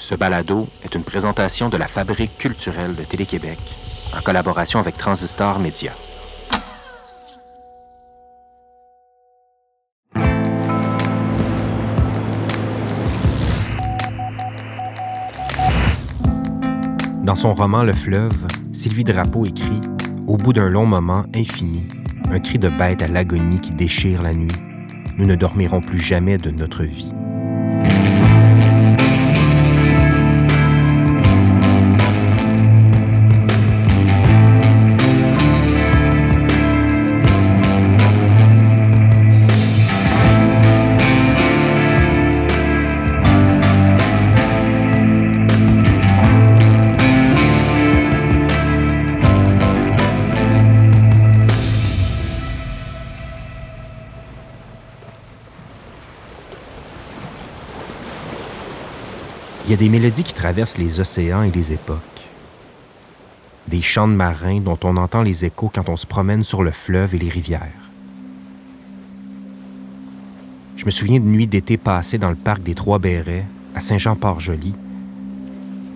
Ce balado est une présentation de la Fabrique culturelle de Télé-Québec en collaboration avec Transistor Média. Dans son roman Le fleuve, Sylvie Drapeau écrit Au bout d'un long moment infini, un cri de bête à l'agonie qui déchire la nuit. Nous ne dormirons plus jamais de notre vie. Des mélodies qui traversent les océans et les époques. Des chants de marins dont on entend les échos quand on se promène sur le fleuve et les rivières. Je me souviens de nuits d'été passées dans le parc des Trois-Bérets, à Saint-Jean-Port-Joli,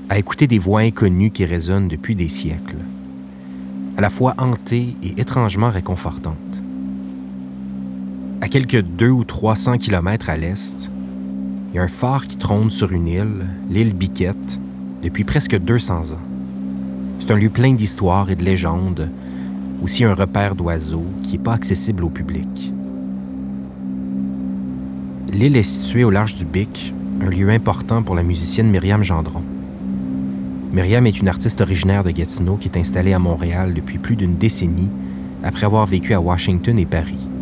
à écouter des voix inconnues qui résonnent depuis des siècles, à la fois hantées et étrangement réconfortantes. À quelques deux ou trois cents kilomètres à l'est, il y a un phare qui trône sur une île, l'île Biquette, depuis presque 200 ans. C'est un lieu plein d'histoires et de légendes, aussi un repère d'oiseaux qui n'est pas accessible au public. L'île est située au large du Bic, un lieu important pour la musicienne Myriam Gendron. Myriam est une artiste originaire de Gatineau qui est installée à Montréal depuis plus d'une décennie après avoir vécu à Washington et Paris.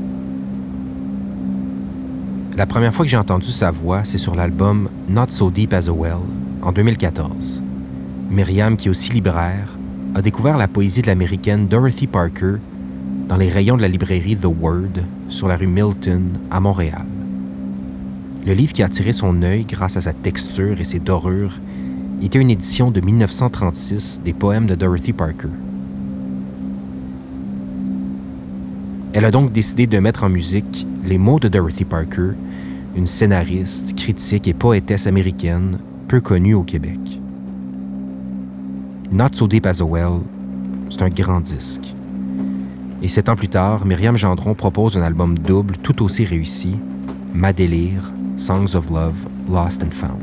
La première fois que j'ai entendu sa voix, c'est sur l'album Not So Deep as a Well en 2014. Myriam, qui est aussi libraire, a découvert la poésie de l'américaine Dorothy Parker dans les rayons de la librairie The Word sur la rue Milton à Montréal. Le livre qui a attiré son œil grâce à sa texture et ses dorures était une édition de 1936 des poèmes de Dorothy Parker. Elle a donc décidé de mettre en musique les mots de Dorothy Parker, une scénariste, critique et poétesse américaine peu connue au Québec. Not So Deep as a Well, c'est un grand disque. Et sept ans plus tard, Myriam Gendron propose un album double tout aussi réussi, Ma délire, Songs of Love, Lost and Found.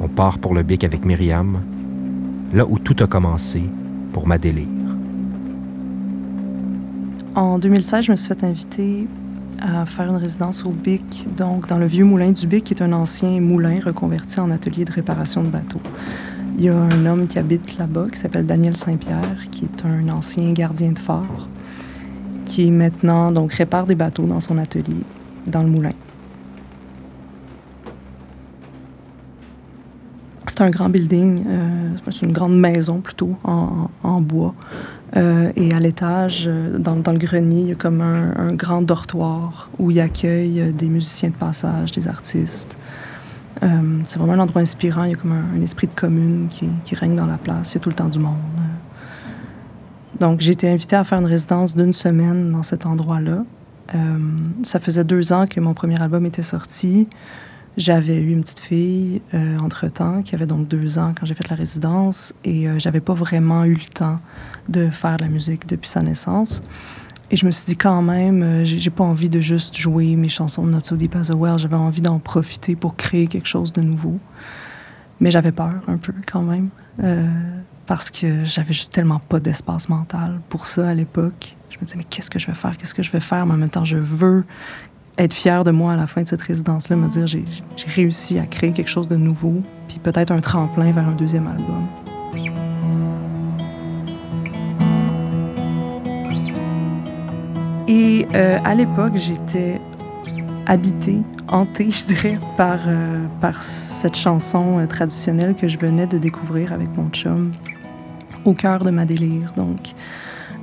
On part pour le bic avec Myriam, là où tout a commencé pour Ma délire. En 2016, je me suis fait inviter à faire une résidence au BIC, donc dans le vieux moulin du BIC, qui est un ancien moulin reconverti en atelier de réparation de bateaux. Il y a un homme qui habite là-bas, qui s'appelle Daniel Saint-Pierre, qui est un ancien gardien de phare, qui maintenant donc répare des bateaux dans son atelier, dans le moulin. C'est un grand building, euh, c'est une grande maison plutôt, en, en bois. Euh, et à l'étage, euh, dans, le grenier, il y a comme un, grand dortoir où il accueille euh, des musiciens de passage, des artistes. C'est vraiment un endroit inspirant. Il y a comme un, esprit de commune qui, règne dans la place. Il y a tout le temps du monde. Donc, j'ai été invitée à faire une résidence d'une semaine dans cet endroit-là. Ça faisait deux ans que mon premier album était sorti. J'avais eu une petite fille euh, entre-temps, qui avait donc deux ans quand j'ai fait la résidence, et euh, j'avais pas vraiment eu le temps de faire de la musique depuis sa naissance. Et je me suis dit quand même, euh, j'ai pas envie de juste jouer mes chansons de Not So Deep As a Well, j'avais envie d'en profiter pour créer quelque chose de nouveau. Mais j'avais peur un peu quand même, euh, parce que j'avais juste tellement pas d'espace mental pour ça à l'époque. Je me disais, mais qu'est-ce que je vais faire, qu'est-ce que je vais faire, mais en même temps, je veux être fière de moi à la fin de cette résidence-là, me dire j'ai réussi à créer quelque chose de nouveau, puis peut-être un tremplin vers un deuxième album. Et euh, à l'époque, j'étais habitée, hantée, je dirais, par, euh, par cette chanson euh, traditionnelle que je venais de découvrir avec mon chum, au cœur de ma délire. Donc,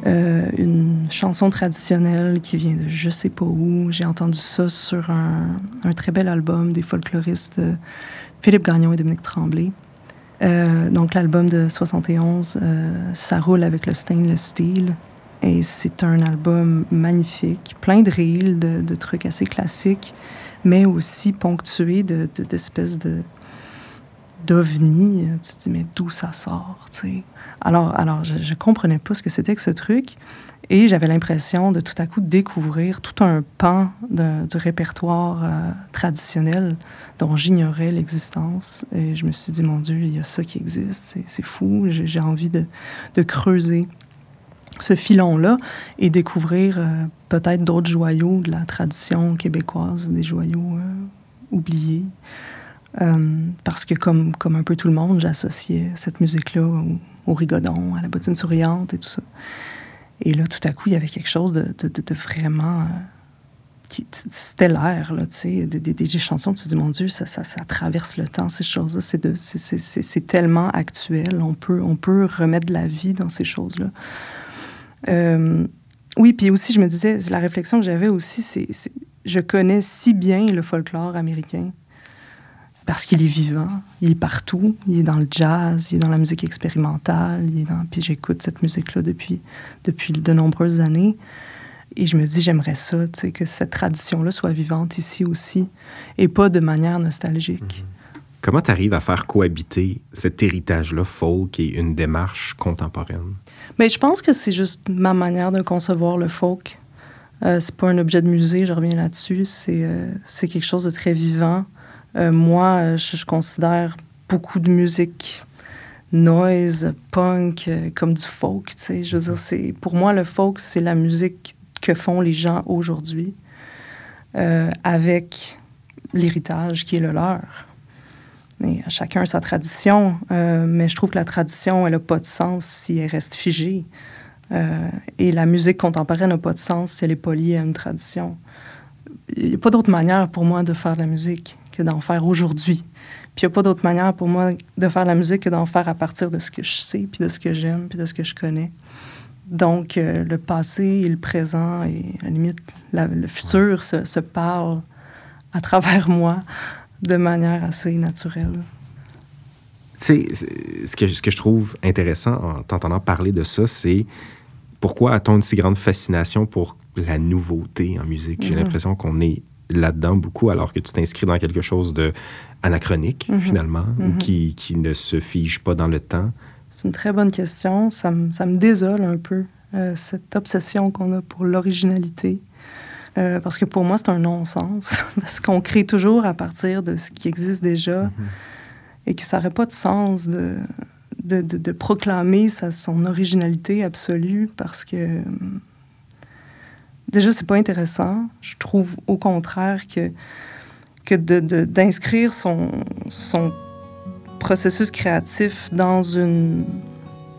euh, une chanson traditionnelle qui vient de je sais pas où. J'ai entendu ça sur un, très bel album des folkloristes euh, Philippe Gagnon et Dominique Tremblay. Euh, donc l'album de 71, euh, ça roule avec le stainless steel. Et c'est un album magnifique, plein de reels, de, trucs assez classiques, mais aussi ponctué d'espèces de, de d'ovni. Tu te dis, mais d'où ça sort, tu? Alors, alors je, ne comprenais pas ce que c'était que ce truc. Et j'avais l'impression de tout à coup découvrir tout un pan du répertoire euh, traditionnel dont j'ignorais l'existence. Et je me suis dit, mon Dieu, il y a ça qui existe, c'est fou, j'ai envie de, de, creuser ce filon-là et découvrir euh, peut-être d'autres joyaux de la tradition québécoise, des joyaux euh, oubliés. Parce que comme, un peu tout le monde, j'associais cette musique-là au, rigodon, à la bottine souriante et tout ça. Et là, tout à coup, il y avait quelque chose de, vraiment euh, stellaire, là, tu sais, des, chansons, tu te dis, mon Dieu, ça, traverse le temps, ces choses-là, c'est tellement actuel, on peut, on peut remettre de la vie dans ces choses-là. Euh, oui, puis aussi, je me disais, la réflexion que j'avais aussi, c'est, je connais si bien le folklore américain parce qu'il est vivant, il est partout, il est dans le jazz, il est dans la musique expérimentale, il est dans... puis j'écoute cette musique-là depuis, depuis de nombreuses années. Et je me dis, j'aimerais ça, que cette tradition-là soit vivante ici aussi, et pas de manière nostalgique. Mhm. Comment tu arrives à faire cohabiter cet héritage-là folk et une démarche contemporaine? Mais je pense que c'est juste ma manière de concevoir le folk. Euh, c'est pas un objet de musée, je reviens là-dessus. C'est euh, c'est quelque chose de très vivant. Euh, moi, je, considère beaucoup de musique noise, punk, euh, comme du folk. Tu. Je veux dire, pour moi, le folk, c'est la musique que font les gens aujourd'hui euh, avec l'héritage qui est le leur. Et chacun sa tradition, mais je trouve que la tradition, elle n'a pas de sens si elle reste figée. et la musique contemporaine n'a pas de sens si elle est pas liée à une tradition. Il n'y a pas d'autre manière pour moi de faire de la musique que d'en faire aujourd'hui. Puis il n'y a pas d'autre manière pour moi de faire la musique que d'en faire à partir de ce que je sais, puis de ce que j'aime, puis de ce que je connais. Donc, euh, le passé et le présent et, à la limite, le futur se, se parlent à travers moi de manière assez naturelle. Tu sais, ce que, ce que je trouve intéressant en t'entendant parler de ça, c'est pourquoi a-t-on une si grande fascination pour la nouveauté en musique? J'ai mm-hmm. l'impression qu'on est là-dedans beaucoup, alors que tu t'inscris dans quelque chose de anachronique, mhm. finalement, mhm. qui, qui, ne se fige pas dans le temps? C'est une très bonne question. Ça me, ça me désole un peu, euh, cette obsession qu'on a pour l'originalité. Euh, parce que pour moi, c'est un non-sens. parce qu'on crée toujours à partir de ce qui existe déjà mhm. et que ça n'aurait pas de sens de, de, de, de proclamer sa, son originalité absolue parce que déjà, c'est pas intéressant. Je trouve au contraire que, que d'inscrire son, son processus créatif dans une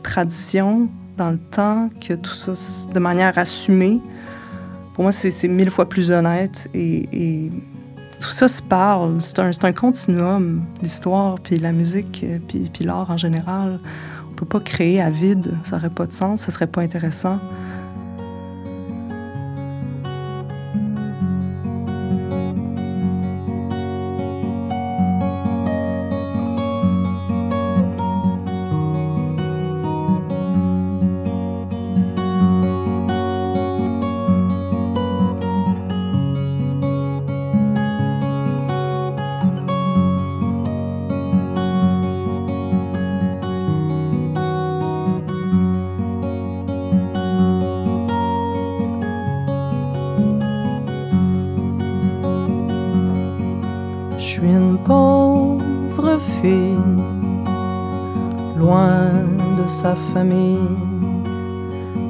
tradition, dans le temps, que tout ça de manière assumée, pour moi, c'est mille fois plus honnête et, tout ça se parle. C'est un, un, continuum, l'histoire, puis la musique, puis, puis l'art en général. On peut pas créer à vide, ça aurait pas de sens, ce serait pas intéressant.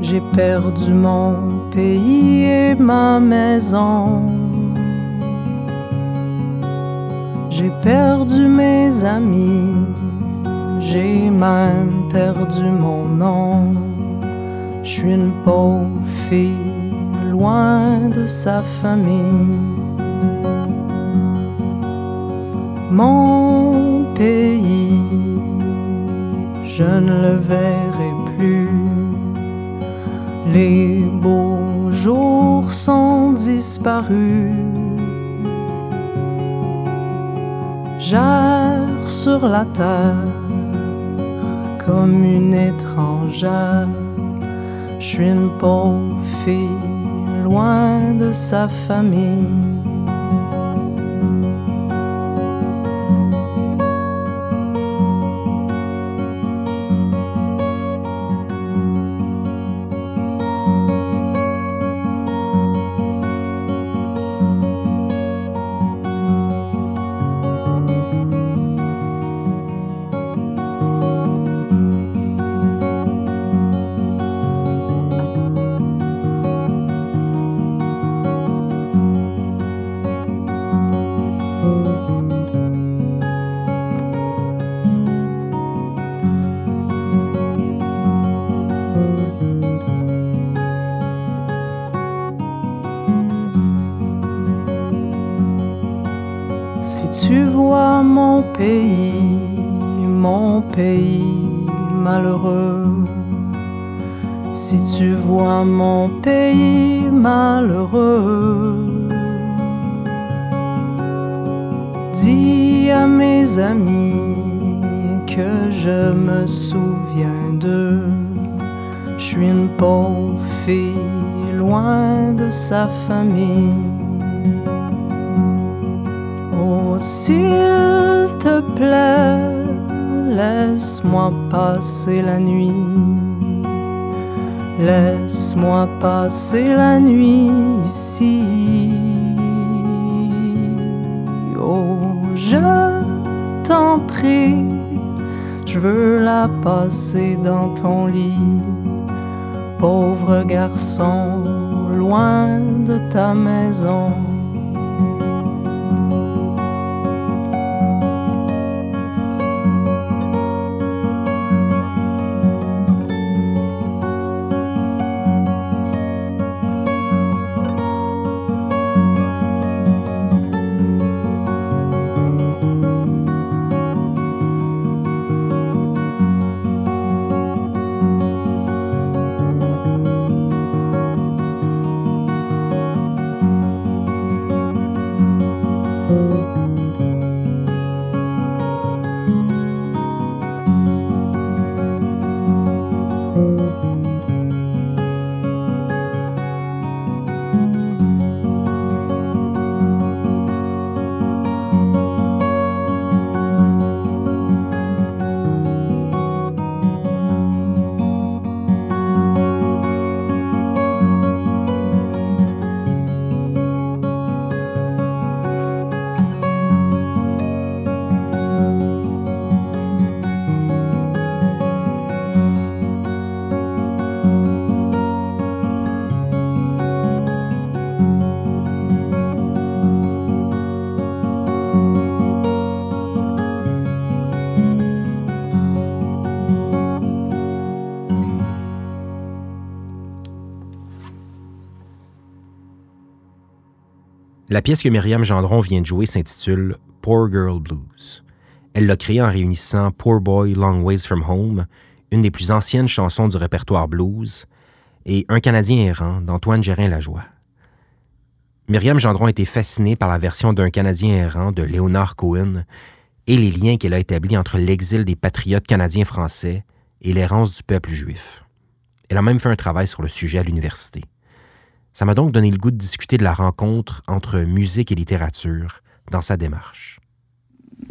J'ai perdu mon pays et ma maison. J'ai perdu mes amis, j'ai même perdu mon nom. Je suis une pauvre fille, loin de sa famille. Mon pays, je ne le verrai plus. Les beaux jours sont disparus. J'erre sur la terre comme une étrangère. Je suis une pauvre fille loin de sa famille. Pays, mon pays malheureux, si tu vois mon pays malheureux, dis à mes amis que je me souviens d'eux. Je suis une pauvre fille loin de sa famille. Oh, s'il te plaît, laisse-moi passer la nuit. Laisse-moi passer la nuit ici. Oh, je t'en prie, je veux la passer dans ton lit. Pauvre garçon, loin de ta maison. La pièce que Myriam Gendron vient de jouer s'intitule Poor Girl Blues. Elle l'a créée en réunissant Poor Boy Long Ways from Home, une des plus anciennes chansons du répertoire blues, et Un Canadien errant d'Antoine Gérin-Lajoie. Myriam Gendron a été fascinée par la version d'Un Canadien errant de Léonard Cohen et les liens qu'elle a établis entre l'exil des patriotes canadiens français et l'errance du peuple juif. Elle a même fait un travail sur le sujet à l'université. Ça m'a donc donné le goût de discuter de la rencontre entre musique et littérature dans sa démarche.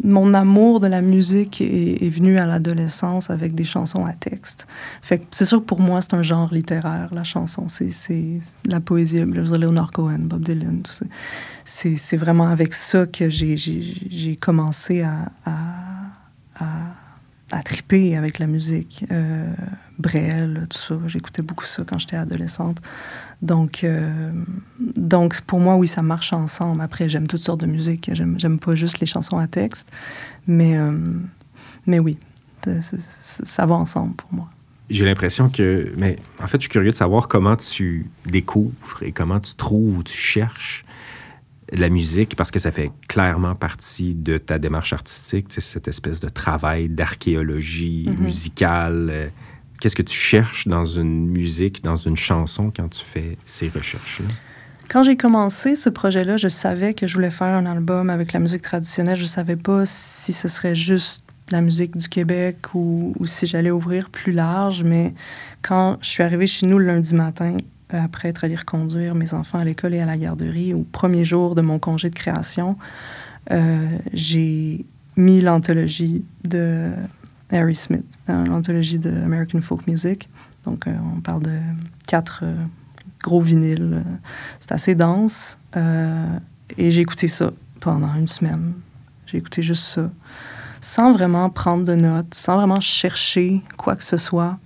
Mon amour de la musique est, venu à l'adolescence avec des chansons à texte. C'est sûr que pour moi, c'est un genre littéraire, la chanson. C'est la poésie, Leonard Cohen, Bob Dylan, tout ça. C'est vraiment avec ça que j'ai commencé à, triper avec la musique. Euh, Brel, tout ça. J'écoutais beaucoup ça quand j'étais adolescente. Donc, euh, donc, pour moi, oui, ça marche ensemble. Après, j'aime toutes sortes de musique. J'aime pas juste les chansons à texte. Mais, euh, mais oui, ça va ensemble pour moi. J'ai l'impression que. Mais en fait, je suis curieux de savoir comment tu découvres et comment tu trouves ou tu cherches la musique parce que ça fait clairement partie de ta démarche artistique, cette espèce de travail d'archéologie mm-hmm. musicale, euh, Qu'est-ce que tu cherches dans une musique, dans une chanson quand tu fais ces recherches-là? Quand j'ai commencé ce projet-là, je savais que je voulais faire un album avec la musique traditionnelle. Je ne savais pas si ce serait juste la musique du Québec ou, si j'allais ouvrir plus large. Mais quand je suis arrivée chez nous le lundi matin, après être allée reconduire mes enfants à l'école et à la garderie, au premier jour de mon congé de création, euh, j'ai mis l'anthologie de Harry Smith, dans l'anthologie de American Folk Music. Donc, euh, on parle de quatre euh, gros vinyles. C'est assez dense. Et j'ai écouté ça pendant une semaine. J'ai écouté juste ça, sans vraiment prendre de notes, sans vraiment chercher quoi que ce soit,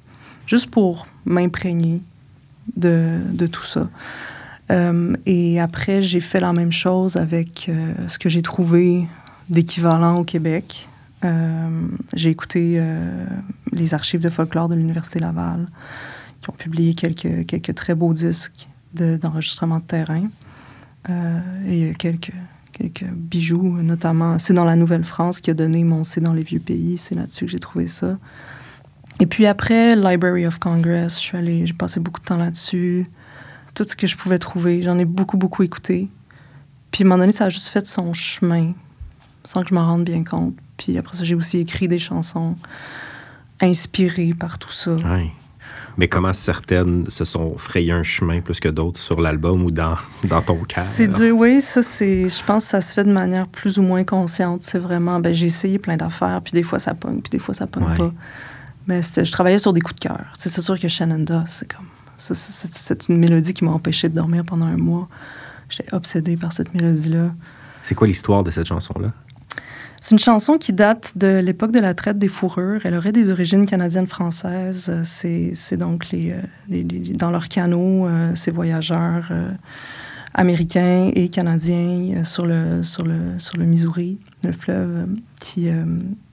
juste pour m'imprégner de, de, tout ça. et après, j'ai fait la même chose avec ce que j'ai trouvé d'équivalent au Québec. Euh, j'ai écouté euh, les archives de folklore de l'Université Laval, qui ont publié quelques, quelques très beaux disques d'enregistrement de, terrain. Euh, et quelques, quelques bijoux, notamment. C'est dans la Nouvelle-France qui a donné mon C'est dans les vieux pays. C'est là-dessus que j'ai trouvé ça. Et puis après, Library of Congress, je suis allée, j'ai passé beaucoup de temps là-dessus. Tout ce que je pouvais trouver, j'en ai beaucoup, beaucoup écouté. Puis à un moment donné, ça a juste fait son chemin, sans que je m'en rende bien compte. Puis après ça, j'ai aussi écrit des chansons inspirées par tout ça. Mais comment certaines se sont frayées un chemin plus que d'autres sur l'album ou dans, dans ton cœur? C'est dur, oui. Ça, c'est, je pense que ça se fait de manière plus ou moins consciente. C'est vraiment, ben, j'ai essayé plein d'affaires, puis des fois ça pogne, puis des fois ça pogne pas. Mais je travaillais sur des coups de cœur. C'est sûr que Shenandoah, c'est comme. C'est une mélodie qui m'a empêché de dormir pendant un mois. J'étais obsédée par cette mélodie-là. C'est quoi l'histoire de cette chanson-là? C'est une chanson qui date de l'époque de la traite des fourrures. Elle aurait des origines canadiennes-françaises. C'est donc les, euh, dans leur canot, euh, ces voyageurs euh, américains et canadiens sur, le, sur, le, Missouri, le fleuve, qui,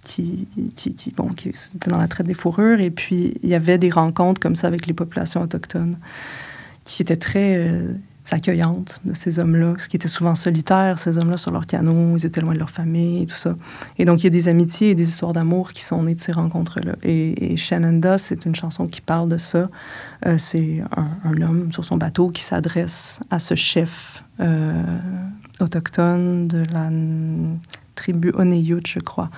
qui, qui, qui, qui était dans la traite des fourrures. Et puis, il y avait des rencontres comme ça avec les populations autochtones qui étaient très accueillante de ces hommes-là, qui étaient souvent solitaires, ces hommes-là sur leur canot, ils étaient loin de leur famille et tout ça. Et donc, il y a des amitiés et des histoires d'amour qui sont nées de ces rencontres-là. Et, et Shenandoah, c'est une chanson qui parle de ça. Euh, c'est un, homme sur son bateau qui s'adresse à ce chef euh, autochtone de la tribu Oneyut, je crois.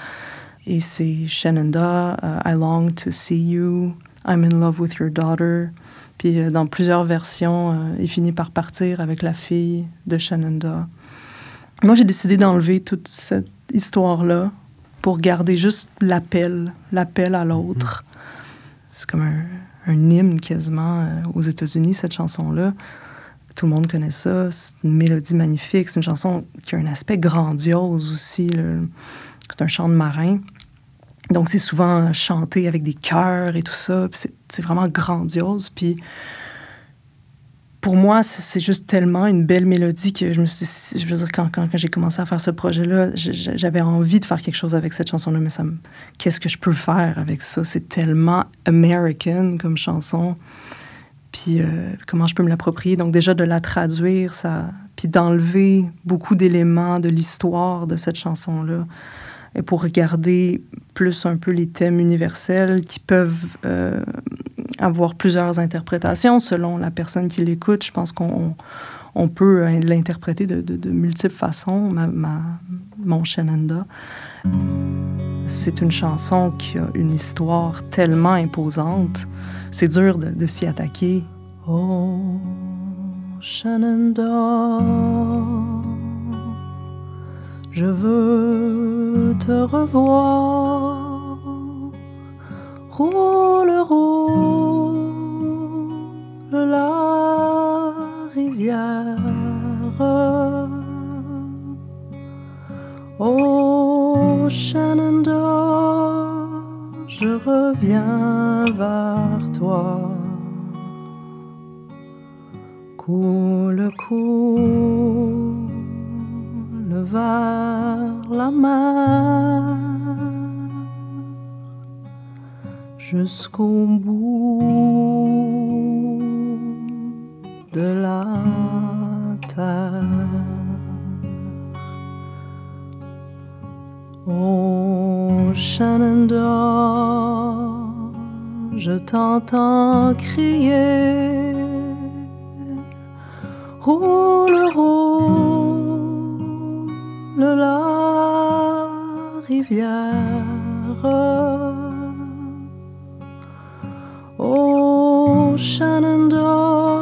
Et c'est Shenandoah, uh, I long to see you, I'm in love with your daughter. Puis euh, dans plusieurs versions, euh, il finit par partir avec la fille de Shenandoah. Moi, j'ai décidé d'enlever toute cette histoire-là pour garder juste l'appel, l'appel à l'autre. Mhm. C'est comme un, hymne quasiment euh, aux États-Unis, cette chanson-là. Tout le monde connaît ça. C'est une mélodie magnifique. C'est une chanson qui a un aspect grandiose aussi. C'est un chant de marin. Donc, c'est souvent chanté avec des chœurs et tout ça. C'est vraiment grandiose. Puis, pour moi, c'est juste tellement une belle mélodie que je me suis je veux dire, quand, j'ai commencé à faire ce projet-là, j'avais envie de faire quelque chose avec cette chanson-là, mais qu'est-ce que je peux faire avec ça? C'est tellement American comme chanson. Puis, euh, comment je peux me l'approprier? Donc, déjà, de la traduire, ça, puis d'enlever beaucoup d'éléments de l'histoire de cette chanson-là pour regarder plus un peu les thèmes universels qui peuvent euh, avoir plusieurs interprétations selon la personne qui l'écoute. Je pense qu'on on peut l'interpréter de, multiples façons, ma, mon Shenanda. C'est une chanson qui a une histoire tellement imposante. C'est dur de, de s'y attaquer. Oh, Shenanda je veux te revoir. Roule, roule la rivière. Oh Shenandoah, je reviens vers toi. Coule, coule vers la mer jusqu'au bout de la terre. Oh Shenandoah, je t'entends crier. Roule, roule la rivière. Oh Shenandoah,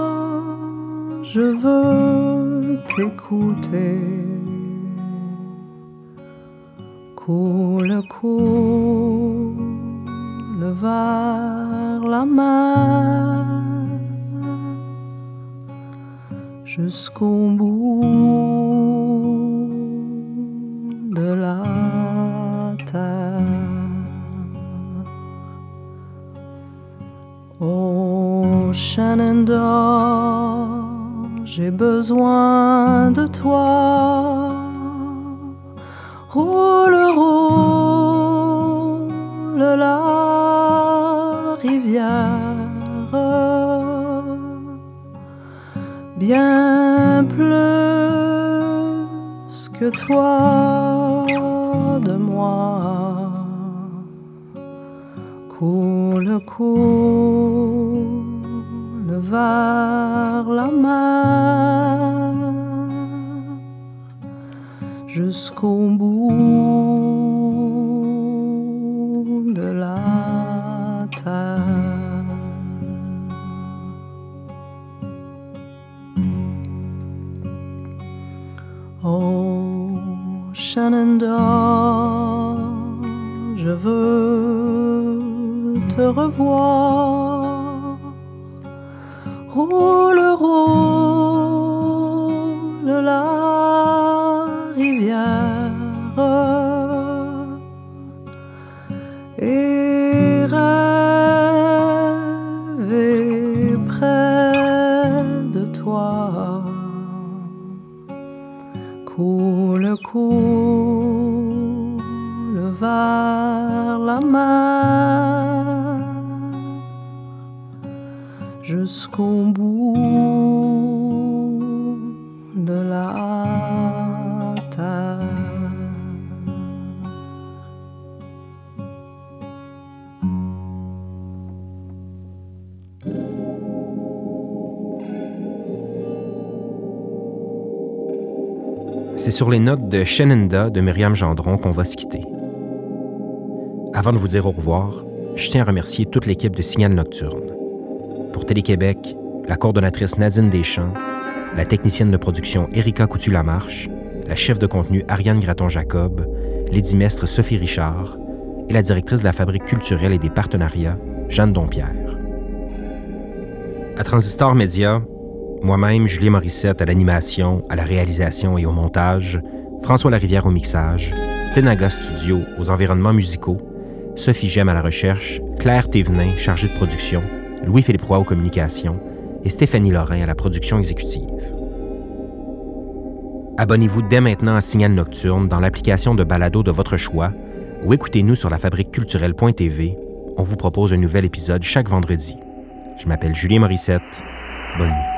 je veux t'écouter. Coule, coule vers la mer jusqu'au bout J'ai besoin de toi. Roule, roule la rivière. Bien plus que toi de moi coule, coule vers la mer jusqu'au bout de la terre. Oh, Shenandoah, je veux te revoir. Roule, roule jusqu'au bout de la. C'est sur les notes de Shenenda de Myriam Gendron qu'on va se quitter. Avant de vous dire au revoir, je tiens à remercier toute l'équipe de Signal Nocturne. Pour Télé-Québec, la coordonnatrice Nadine Deschamps, la technicienne de production Erika Coutu-Lamarche, la chef de contenu Ariane Graton-Jacob, l'édimestre Sophie Richard et la directrice de la Fabrique culturelle et des partenariats, Jeanne Dompierre. À Transistor Média, moi-même, Julien Morissette à l'animation, à la réalisation et au montage, François Larivière au mixage, Tenaga Studio aux environnements musicaux, Sophie Gem à la recherche, Claire Thévenin, chargée de production, Louis-Philippe Roy aux communications et Stéphanie Lorrain à la production exécutive. Abonnez-vous dès maintenant à Signal Nocturne dans l'application de balado de votre choix ou écoutez-nous sur la fabriqueculturelle.tv. On vous propose un nouvel épisode chaque vendredi. Je m'appelle Julien Morissette. Bonne nuit.